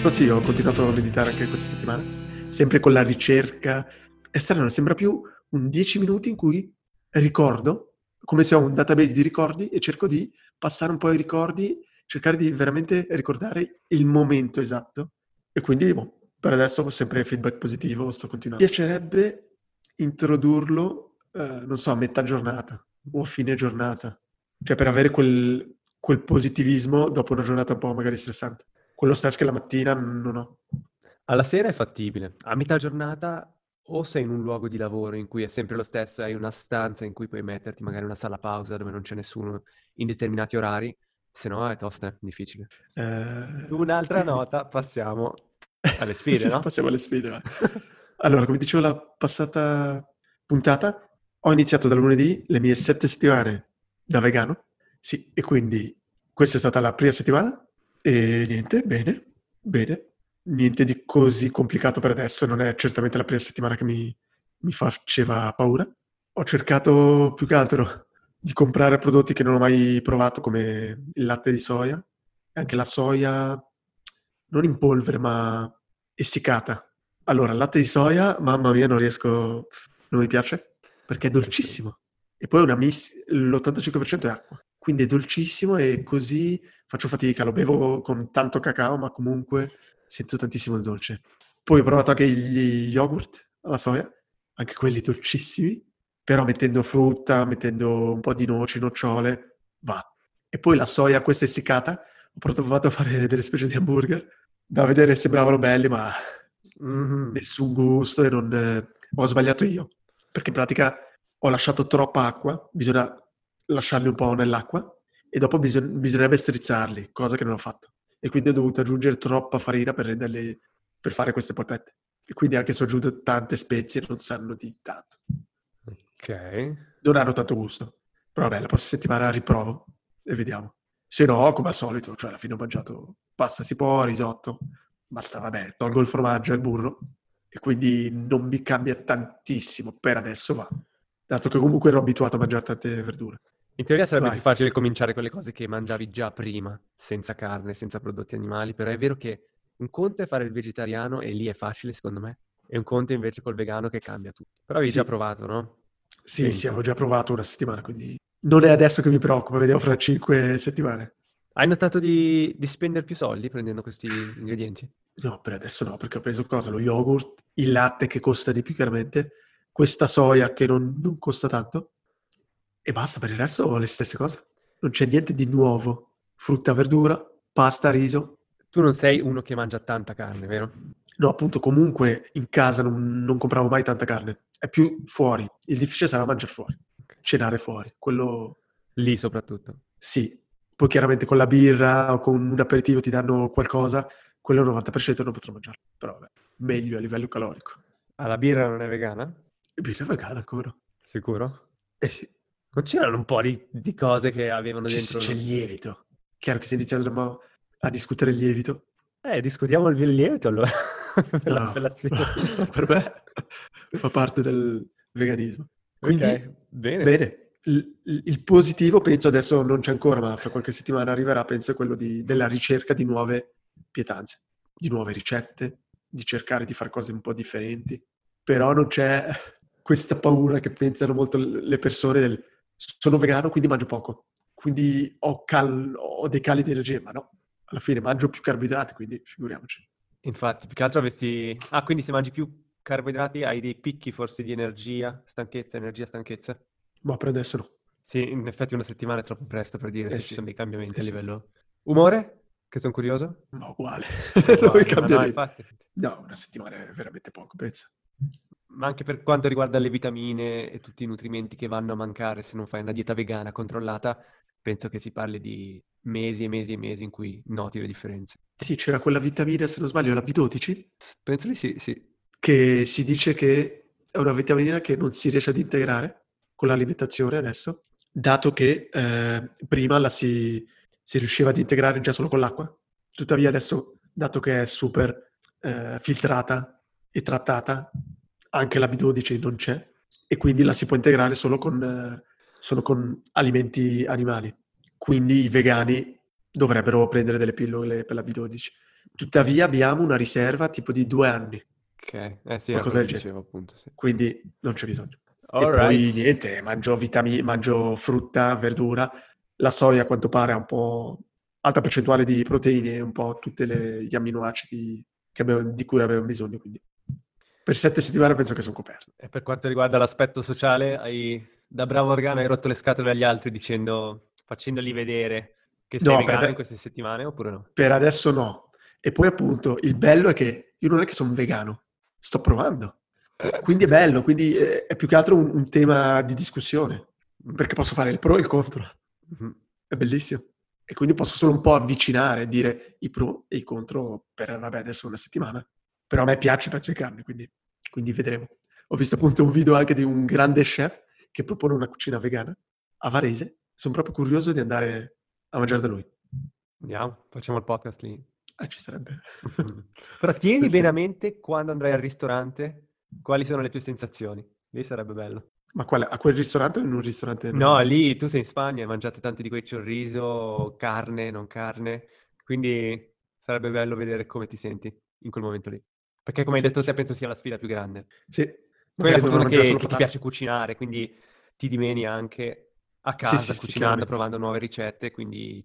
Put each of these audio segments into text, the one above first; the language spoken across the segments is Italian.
Però sì, ho continuato a meditare anche questa settimana, sempre con la ricerca. È strano, sembra più un 10 minuti in cui ricordo, come se ho un database di ricordi e cerco di passare un po' i ricordi, cercare di veramente ricordare il momento esatto. E quindi, boh, per adesso ho sempre feedback positivo, sto continuando. Mi piacerebbe introdurlo, eh, non so, a metà giornata o a fine giornata, cioè per avere quel, quel positivismo dopo una giornata un po' magari stressante quello stress che la mattina non ho. Alla sera è fattibile. A metà giornata o sei in un luogo di lavoro in cui è sempre lo stesso, hai una stanza in cui puoi metterti magari una sala pausa dove non c'è nessuno in determinati orari, se no è tosta, è difficile. Eh... Un'altra nota, passiamo alle sfide, sì, no? Passiamo alle sfide. allora, come dicevo la passata puntata, ho iniziato da lunedì le mie sette settimane da vegano, sì, e quindi questa è stata la prima settimana e niente, bene, bene. Niente di così complicato per adesso, non è certamente la prima settimana che mi, mi faceva paura. Ho cercato più che altro di comprare prodotti che non ho mai provato, come il latte di soia, e anche la soia non in polvere, ma essiccata. Allora, il latte di soia, mamma mia, non riesco, non mi piace, perché è dolcissimo. E poi una miss, l'85% è acqua. Quindi è dolcissimo e così faccio fatica, lo bevo con tanto cacao, ma comunque sento tantissimo il dolce. Poi ho provato anche gli yogurt alla soia, anche quelli dolcissimi, però mettendo frutta, mettendo un po' di noci, nocciole, va. E poi la soia, questa essiccata, ho provato a fare delle specie di hamburger, da vedere sembravano belli, ma mm, nessun gusto e non... Eh, ho sbagliato io, perché in pratica ho lasciato troppa acqua, bisogna lasciarli un po' nell'acqua, e dopo bisog- bisognerebbe strizzarli, cosa che non ho fatto. E quindi ho dovuto aggiungere troppa farina per renderli, per fare queste polpette. E quindi anche se ho aggiunto tante spezie non sanno di tanto. Ok. Non hanno tanto gusto. Però vabbè, la prossima settimana riprovo e vediamo. Se no, come al solito, cioè alla fine ho mangiato pasta si può, risotto, basta, vabbè, tolgo il formaggio e il burro e quindi non mi cambia tantissimo per adesso, ma dato che comunque ero abituato a mangiare tante verdure. In teoria sarebbe Vai. più facile cominciare con le cose che mangiavi già prima, senza carne, senza prodotti animali, però è vero che un conto è fare il vegetariano e lì è facile secondo me, e un conto invece col vegano che cambia tutto. Però avevi Sì. già provato, no? Sì, Penso. sì, avevo già provato una settimana, quindi non è adesso che mi preoccupa, vediamo fra cinque settimane. Hai notato di, di spendere più soldi prendendo questi ingredienti? No, per adesso no, perché ho preso cosa? Lo yogurt, il latte che costa di più chiaramente, questa soia che non, non costa tanto e basta, per il resto le stesse cose. Non c'è niente di nuovo. Frutta, verdura, pasta, riso. Tu non sei uno che mangia tanta carne, vero? No, appunto, comunque in casa non, non compravo mai tanta carne. È più fuori. Il difficile sarà mangiare fuori, cenare fuori. Quello Lì soprattutto. sì. Poi chiaramente con la birra o con un aperitivo ti danno qualcosa, quello 90% non potrò mangiare. Però vabbè, meglio a livello calorico. Ah, la birra non è vegana? E birra vegana ancora. Sicuro? Eh sì. Non c'erano un po' di, di cose che avevano C'è, dentro? c'è il lievito. Chiaro che se iniziamo a discutere il lievito, Eh, discutiamo il lievito allora. per, la, no, per la per me fa parte del veganismo. Quindi, Ok, bene. bene, il, il- il positivo penso adesso non c'è ancora, ma fra qualche settimana arriverà, penso è quello di- della ricerca di nuove pietanze, di nuove ricette, di cercare di fare cose un po' differenti. Però non c'è questa paura che pensano molto le persone del sono vegano, quindi mangio poco. Quindi ho, cal- ho dei cali di energia, ma no, alla fine mangio più carboidrati, quindi figuriamoci. Infatti, più che altro avresti... Ah, quindi se mangi più carboidrati hai dei picchi forse di energia, stanchezza, energia, stanchezza? Ma per adesso no. Sì, in effetti una settimana è troppo presto per dire Eh se sì. ci sono dei cambiamenti Eh a sì. livello... Umore? Che sono curioso? Ma uguale, cambia no, niente. infatti. No, una settimana è veramente poco, penso. Ma anche per quanto riguarda le vitamine e tutti i nutrimenti che vanno a mancare se non fai una dieta vegana controllata, penso che si parli di mesi e mesi e mesi in cui noti le differenze. Sì, c'era quella vitamina, se non sbaglio, la B12, Penso di sì, sì. che si dice che è una vitamina che non si riesce ad integrare con l'alimentazione adesso, dato che eh, prima la si, si riusciva ad integrare già solo con l'acqua. Tuttavia adesso, dato che è super eh, filtrata e trattata, anche la B12 non c'è e quindi la si può integrare solo con, solo con alimenti animali. Quindi i vegani dovrebbero prendere delle pillole per la B12. Tuttavia abbiamo una riserva tipo di due anni, Ok, eh sì, quello del genere. appunto, sì. Quindi non c'è bisogno. E Alright. poi niente, mangio vitamine, mangio frutta, verdura. La soia a quanto pare ha un po' alta percentuale di proteine e un po' tutti gli amminoacidi che abbiamo- di cui abbiamo bisogno. Quindi per sette settimane penso che sono coperto. E per quanto riguarda l'aspetto sociale, hai, da bravo organo hai rotto le scatole agli altri dicendo, facendoli vedere che sei No, vegano per- in queste settimane oppure no? Per adesso no. E poi appunto il bello è che io non è che sono vegano, sto provando. Quindi è bello, quindi eh, è più che altro un, un tema di discussione, perché posso fare il pro e il contro. Mhm. È bellissimo. E quindi posso solo un po' avvicinare, dire i pro e i contro per, vabbè, adesso una settimana. Però a me piace pezzo di carne, quindi, quindi vedremo. Ho visto appunto un video anche di un grande chef che propone una cucina vegana a Varese. Sono proprio curioso di andare a mangiare da lui. Andiamo, facciamo il podcast lì. Eh, ci sarebbe. Però tieni bene a mente quando andrai al ristorante quali sono le tue sensazioni. Lì sarebbe bello. Ma quale? A quel ristorante o in un ristorante? No, normale? lì tu sei in Spagna, hai mangiato tanti di quei chorizo, carne, non carne, quindi sarebbe bello vedere come ti senti in quel momento lì. Perché come hai Sì. detto te, penso sia la sfida più grande. Sì. Tu hai la fortuna che, che ti piace cucinare, quindi ti dimeni anche a Sì, casa sì, sì, cucinando, chiaramente. provando nuove ricette, quindi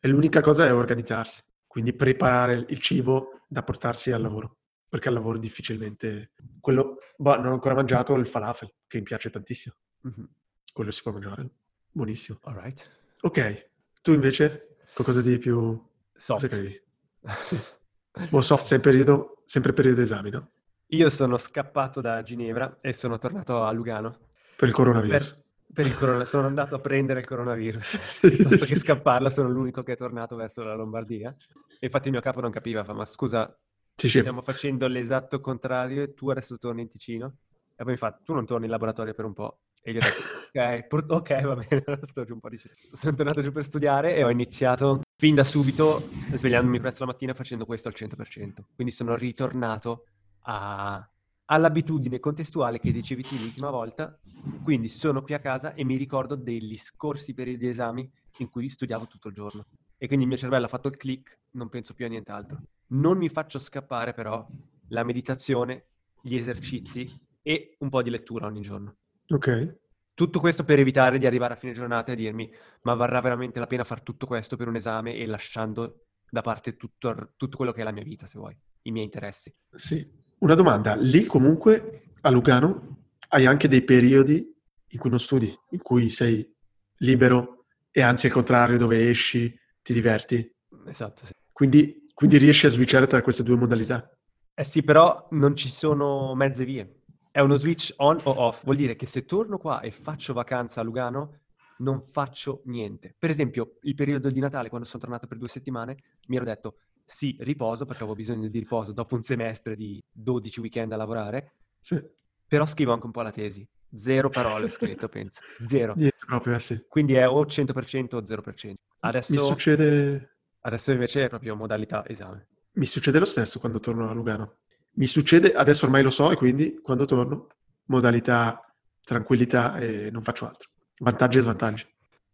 E l'unica cosa è organizzarsi, quindi preparare il cibo da portarsi al lavoro, perché al lavoro difficilmente... Quello, boh, non ho ancora mangiato il falafel, che mi piace tantissimo. Mhm. Quello si può mangiare, buonissimo. All right. Ok, tu invece qualcosa di più... Cosa Soft. credi? Buon soft sempre periodo, sempre periodo esami, no? Io sono scappato da Ginevra e sono tornato a Lugano. Per il coronavirus. Per, per il corona- sono andato a prendere il coronavirus. Piuttosto che scapparla, sono l'unico che è tornato verso la Lombardia. E infatti il mio capo non capiva, fa, ma scusa, Sì, sì. stiamo facendo l'esatto contrario e tu adesso torni in Ticino? E poi mi fa, tu non torni in laboratorio per un po'. E io ho detto, ok, ok, va bene, sto giù un po' di. Sono tornato giù per studiare e ho iniziato fin da subito, svegliandomi presto la mattina, facendo questo al 100%. Quindi sono ritornato a- all'abitudine contestuale che dicevi tu l'ultima volta. Quindi sono qui a casa e mi ricordo degli scorsi periodi di esami in cui studiavo tutto il giorno. E quindi il mio cervello ha fatto il click, non penso più a nient'altro. Non mi faccio scappare però la meditazione, gli esercizi e un po' di lettura ogni giorno. Ok. Tutto questo per evitare di arrivare a fine giornata e dirmi ma varrà veramente la pena fare tutto questo per un esame e lasciando da parte tutto, tutto quello che è la mia vita, se vuoi, i miei interessi. Sì. Una domanda. Lì comunque a Lugano hai anche dei periodi in cui non studi, in cui sei libero e anzi al contrario dove esci, ti diverti. Esatto, sì. Quindi, quindi riesci a switchare tra queste due modalità. Eh sì, però non ci sono mezze vie. È uno switch on o off. Vuol dire che se torno qua e faccio vacanza a Lugano, non faccio niente. Per esempio, il periodo di Natale, quando sono tornato per due settimane, mi ero detto sì, riposo perché avevo bisogno di riposo dopo un semestre di 12 weekend a lavorare, Sì. però scrivo anche un po' la tesi. Zero parole ho scritto, penso. Zero. Niente proprio, eh, sì. Quindi è o 100% o 0%. Adesso, Mi succede, adesso invece è proprio modalità esame. mi succede lo stesso quando torno a Lugano. Mi succede, adesso ormai lo so e quindi quando torno, modalità tranquillità e non faccio altro. Vantaggi e svantaggi.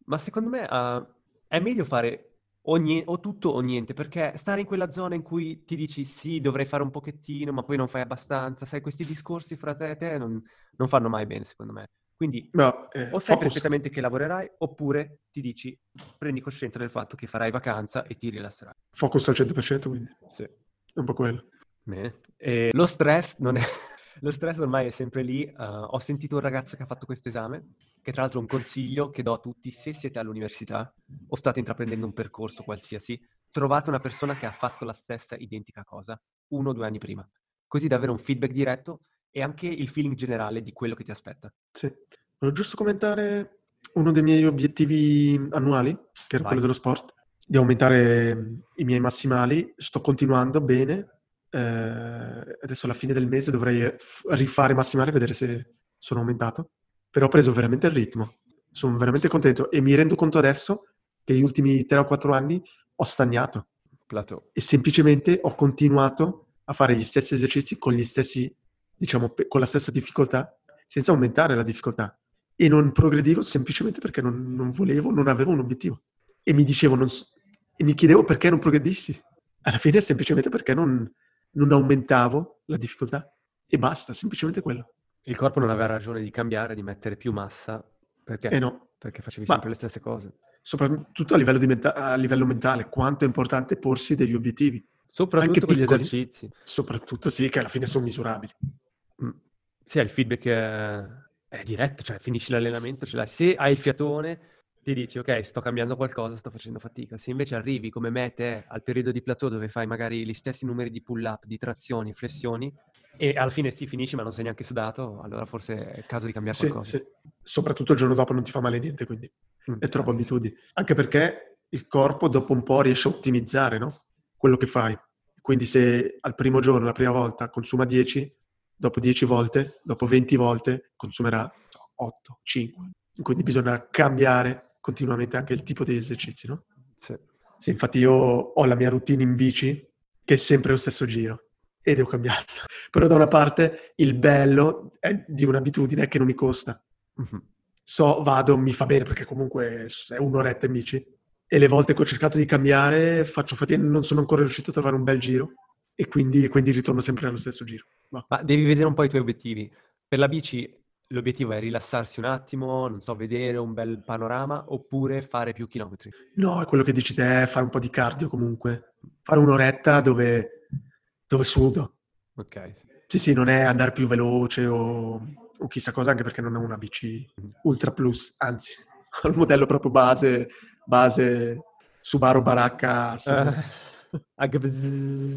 Ma secondo me ah, è meglio fare o, nie- o tutto o niente, perché stare in quella zona in cui ti dici sì, dovrei fare un pochettino, ma poi non fai abbastanza, sai, questi discorsi fra te e te non, non fanno mai bene, secondo me. Quindi No, eh, o sai focus. perfettamente che lavorerai, oppure ti dici, prendi coscienza del fatto che farai vacanza e ti rilasserai. Focus al 100%, quindi Sì. è un po' quello. Bene. E lo stress non è... Lo stress ormai è sempre lì. eh, ho sentito un ragazzo che ha fatto questo esame, che tra l'altro è un consiglio che do a tutti, se siete all'università o state intraprendendo un percorso qualsiasi, trovate una persona che ha fatto la stessa identica cosa uno o due anni prima, così da avere un feedback diretto e anche il feeling generale di quello che ti aspetta. Sì. Volevo giusto commentare uno dei miei obiettivi annuali, che era Vai. quello dello sport. di aumentare i miei massimali, sto continuando bene. Eh, adesso alla fine del mese dovrei rifare i massimali e vedere se sono aumentato. Però ho preso veramente il ritmo. Sono veramente contento e mi rendo conto adesso che gli ultimi 3 o 4 anni ho stagnato. Plateau. E semplicemente ho continuato a fare gli stessi esercizi con gli stessi, diciamo, con la stessa difficoltà, senza aumentare la difficoltà. E non progredivo semplicemente perché non, non volevo, non avevo un obiettivo. E mi dicevo, non, e mi chiedevo perché non progredissi. Alla fine è semplicemente perché non, non aumentavo la difficoltà. E basta, semplicemente quello. Il corpo non aveva ragione di cambiare, di mettere più massa, perché, eh no. perché facevi Ma, sempre le stesse cose. Soprattutto a livello, menta- a livello, mentale, quanto è importante porsi degli obiettivi. Soprattutto Anche con piccoli, gli esercizi. Soprattutto sì, che alla fine sono misurabili. Mm. Sì, il feedback è, è diretto, cioè finisci l'allenamento, ce l'hai. Se hai il fiatone, ti dici ok, sto cambiando qualcosa, sto facendo fatica. Se invece arrivi come me te al periodo di plateau dove fai magari gli stessi numeri di pull up, di trazioni, flessioni e alla fine si finisci ma non sei neanche sudato, allora forse è il caso di cambiare sì, qualcosa. Sì. Soprattutto il giorno dopo non ti fa male niente, quindi mm. è troppo abitudine. Anche perché il corpo dopo un po' riesce a ottimizzare no? quello che fai. Quindi se al primo giorno, la prima volta, consuma 10, dopo 10 volte, dopo 20 volte, consumerà 8, 5. Quindi bisogna cambiare continuamente anche il tipo di esercizi, no? Sì. sì. Infatti io ho la mia routine in bici che è sempre lo stesso giro e devo cambiarla. Però da una parte il bello è di un'abitudine che non mi costa. Mm-hmm. So, vado, mi fa bene perché comunque è un'oretta in bici e le volte che ho cercato di cambiare faccio fatica, non sono ancora riuscito a trovare un bel giro e quindi, quindi ritorno sempre allo stesso giro. Ma devi vedere un po' i tuoi obiettivi. Per la bici L'obiettivo è rilassarsi un attimo, non so, vedere un bel panorama oppure fare più chilometri? No, è quello che dici te, fare un po' di cardio comunque. Fare un'oretta dove, dove sudo. Ok. Sì, sì, non è andare più veloce o, o chissà cosa, anche perché non è una bici Ultra Plus, anzi, ho il modello proprio base, base Subaru Baracca. Sì. Uh,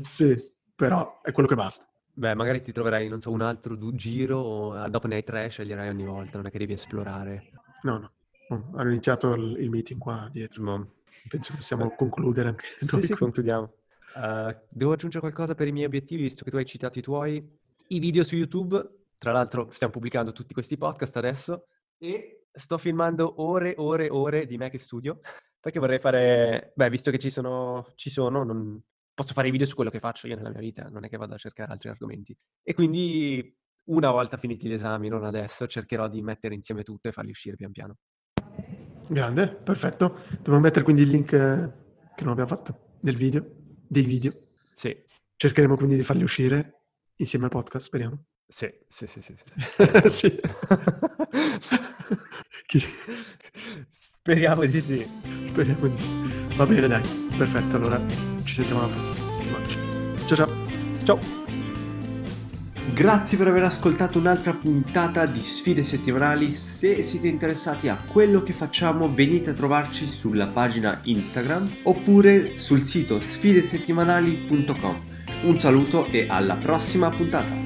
sì, però è quello che basta. Beh, magari ti troverai, non so, un altro du- giro o dopo ne hai tre, sceglierai ogni volta, non è che devi esplorare. No, no. Oh, hanno iniziato il, il, meeting qua dietro. No. Penso che possiamo concludere anche. Sì, sì, concludiamo. Uh, devo aggiungere qualcosa per i miei obiettivi, visto che tu hai citato i tuoi. I video su YouTube, tra l'altro stiamo pubblicando tutti questi podcast adesso, e sto filmando ore, ore, ore di Mac Studio, perché vorrei fare... Beh, visto che ci sono, ci sono non, posso fare i video su quello che faccio io nella mia vita, non è che vado a cercare altri argomenti. E quindi una volta finiti gli esami, non adesso, cercherò di mettere insieme tutto e farli uscire pian piano. Grande, perfetto. Dobbiamo mettere quindi il link eh, che non abbiamo fatto del video, dei video. Sì. Cercheremo quindi di farli uscire insieme al podcast, speriamo. Sì, sì, sì, sì. Sì. sì. Speriamo di sì. Speriamo di sì. Va bene, dai. Perfetto, allora ci sentiamo la prossima settimana. Ciao ciao. Ciao. Grazie per aver ascoltato un'altra puntata di Sfide settimanali. Se siete interessati a quello che facciamo, venite a trovarci sulla pagina Instagram oppure sul sito sfidesettimanali.com. Un saluto e alla prossima puntata.